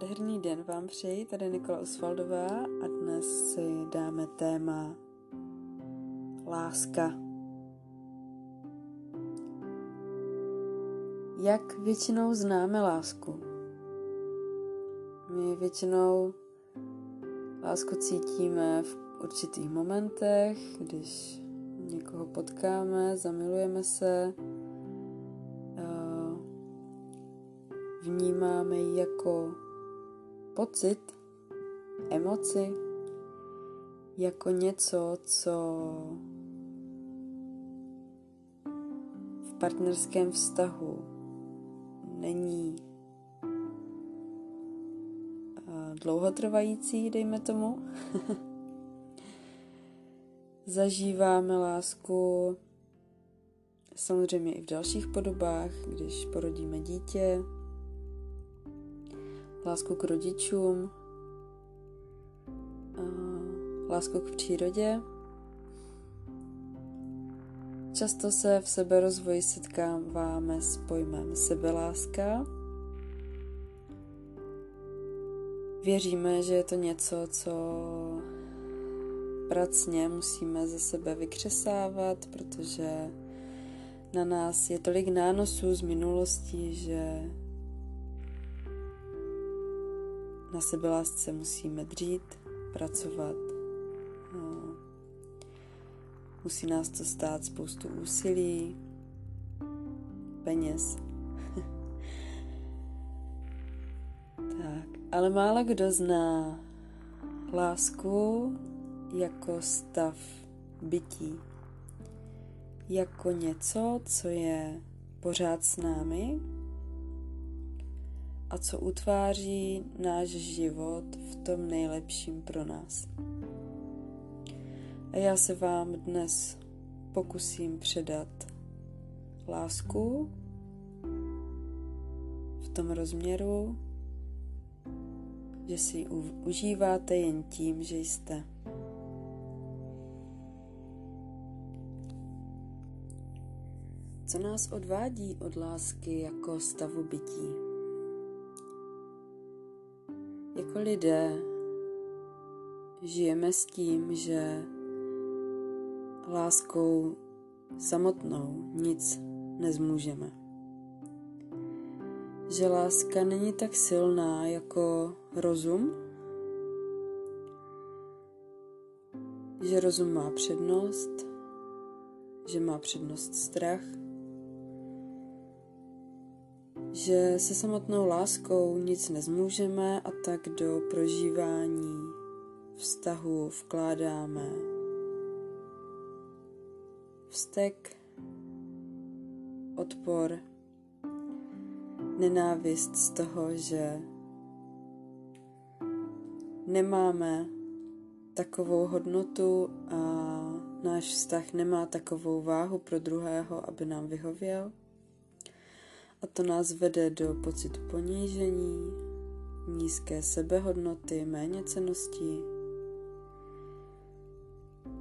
Nádherný den vám přeji, tady Nikola Osvaldová a dnes si dáme téma láska. Jak většinou známe lásku? My většinou lásku cítíme v určitých momentech, když někoho potkáme, zamilujeme se, vnímáme ji jako pocit, emoci, jako něco, co v partnerském vztahu není dlouhotrvající, dejme tomu. Zažíváme lásku samozřejmě i v dalších podobách, když porodíme dítě, lásku k rodičům, lásku k přírodě. Často se v seberozvoji setkáváme s pojmem sebeláska. Věříme, že je to něco, co pracně musíme ze sebe vykřesávat, protože na nás je tolik nánosů z minulosti, že na sebelásce musíme dřít, pracovat. No. Musí nás to stát spoustu úsilí, peněz. tak, ale málo kdo zná lásku jako stav bytí, jako něco, co je pořád s námi, a co utváří náš život v tom nejlepším pro nás. A já se vám dnes pokusím předat lásku v tom rozměru, že si ji užíváte jen tím, že jste. Co nás odvádí od lásky jako stavu bytí? Jako lidé žijeme s tím, že láskou samotnou nic nezmůžeme. Že láska není tak silná jako rozum, že rozum má přednost, že má přednost strach, že se samotnou láskou nic nezmůžeme a tak do prožívání vztahu vkládáme vztek, odpor, nenávist z toho, že nemáme takovou hodnotu a náš vztah nemá takovou váhu pro druhého, aby nám vyhověl. A to nás vede do pocitu ponížení, nízké sebehodnoty, méněcenosti.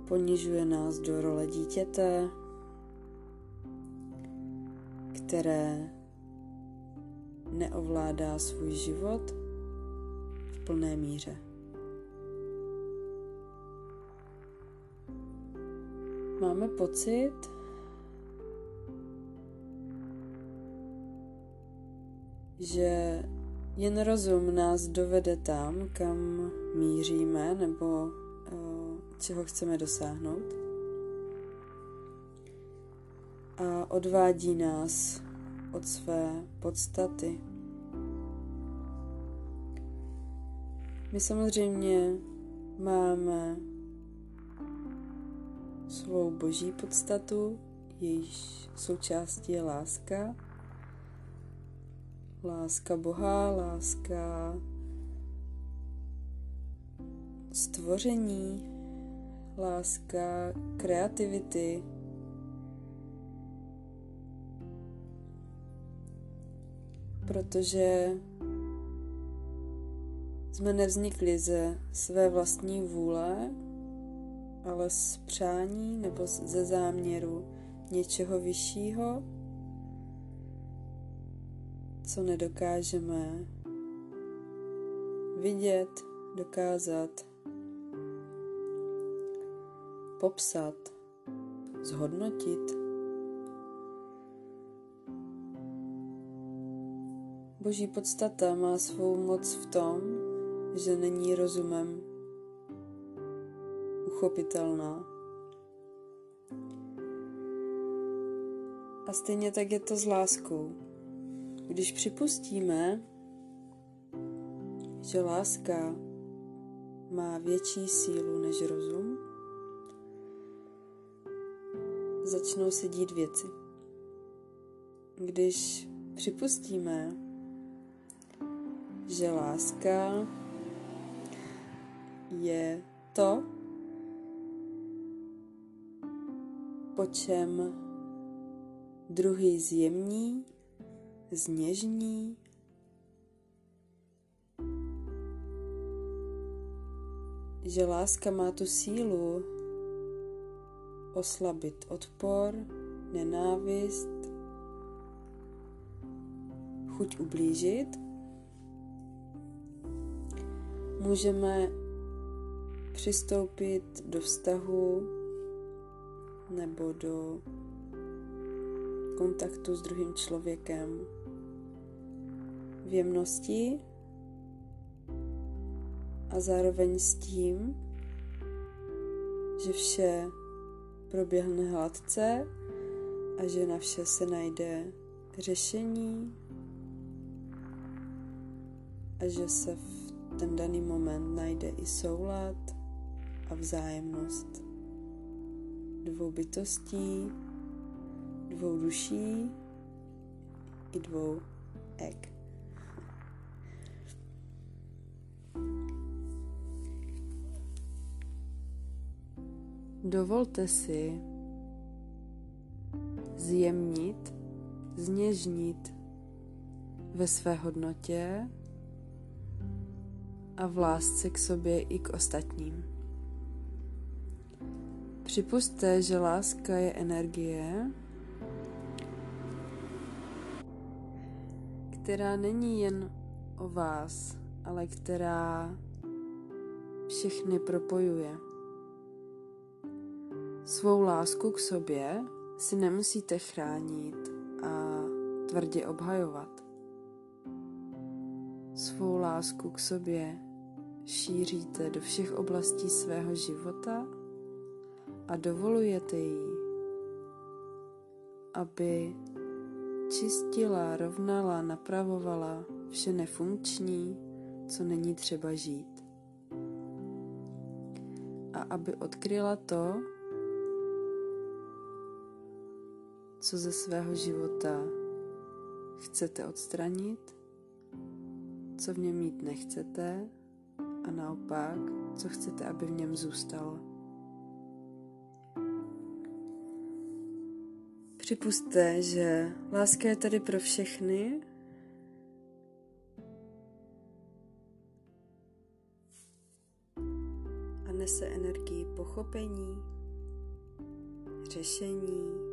Ponižuje nás do role dítěte, které neovládá svůj život v plné míře. Máme pocit, že jen rozum nás dovede tam, kam míříme nebo uh, čeho chceme dosáhnout. A odvádí nás od své podstaty. My samozřejmě máme svou boží podstatu, jejíž součástí je láska, láska Boha, láska stvoření, láska kreativity. Protože jsme nevznikli ze své vlastní vůle, ale z přání nebo ze záměru něčeho vyššího, co nedokážeme vidět, dokázat, popsat, zhodnotit. Boží podstata má svou moc v tom, že není rozumem uchopitelná. A stejně tak je to s láskou. Když připustíme, že láska má větší sílu než rozum, začnou se dít věci. Když připustíme, že láska je to, po čem druhý zjemní, zněžní, že láska má tu sílu oslabit odpor, nenávist, chuť ublížit, můžeme přistoupit do vztahu nebo do kontaktu s druhým člověkem v jemnosti a zároveň s tím, že vše proběhne hladce a že na vše se najde řešení a že se v ten daný moment najde i soulad a vzájemnost dvou bytostí, dvou duší i dvou ek. Dovolte si zjemnit, zněžnit ve své hodnotě a v lásce k sobě i k ostatním. Připuste, že láska je energie, která není jen o vás, ale která všechny propojuje. Svou lásku k sobě si nemusíte chránit a tvrdě obhajovat. Svou lásku k sobě šíříte do všech oblastí svého života a dovolujete jí, aby čistila, rovnala, napravovala vše nefunkční, co není třeba žít. A aby odkryla to, co ze svého života chcete odstranit, co v něm mít nechcete a naopak, co chcete, aby v něm zůstalo. Připuste, že láska je tady pro všechny a nese energii pochopení, řešení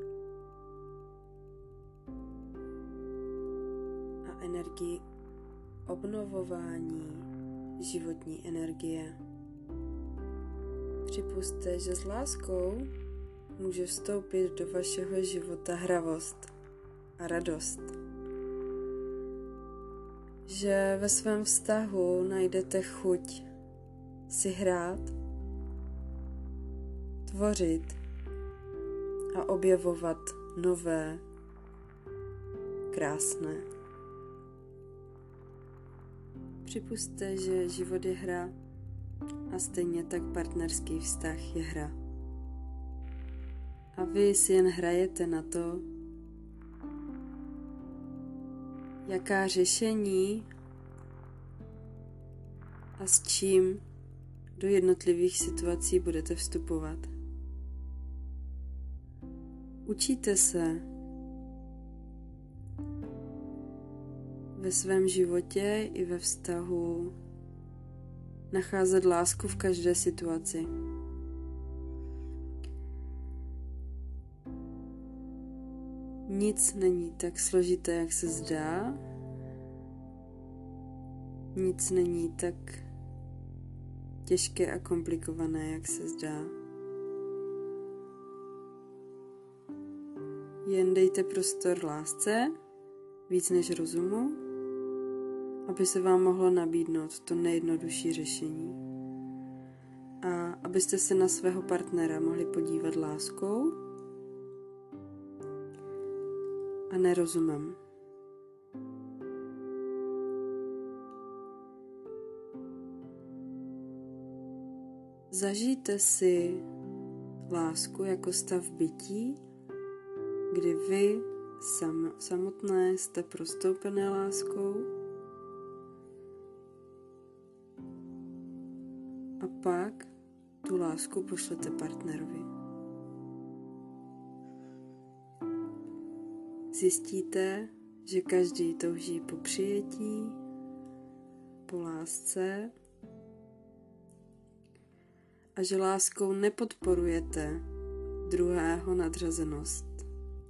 energii obnovování životní energie. Připuste, že s láskou může vstoupit do vašeho života hravost a radost. Že ve svém vztahu najdete chuť si hrát, tvořit a objevovat nové, krásné. Připuste, že život je hra a stejně tak partnerský vztah je hra a vy si jen hrajete na to, jaká řešení a s čím do jednotlivých situací budete vstupovat. Učíte se ve svém životě i ve vztahu nacházet lásku v každé situaci. Nic není tak složité, jak se zdá. nic není tak těžké a komplikované, jak se zdá. Jen dejte prostor lásce, víc než rozumu, aby se vám mohlo nabídnout to nejjednodušší řešení. A abyste se na svého partnera mohli podívat láskou a nerozumem. Zažijte si lásku jako stav bytí, kdy vy sam, samotné jste prostoupené láskou pak tu lásku pošlete partnerovi. Zjistíte, že každý touží po přijetí, po lásce a že láskou nepodporujete druhého nadřazenost,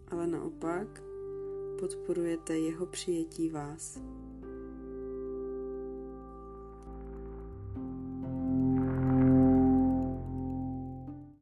ale naopak podporujete jeho přijetí vás.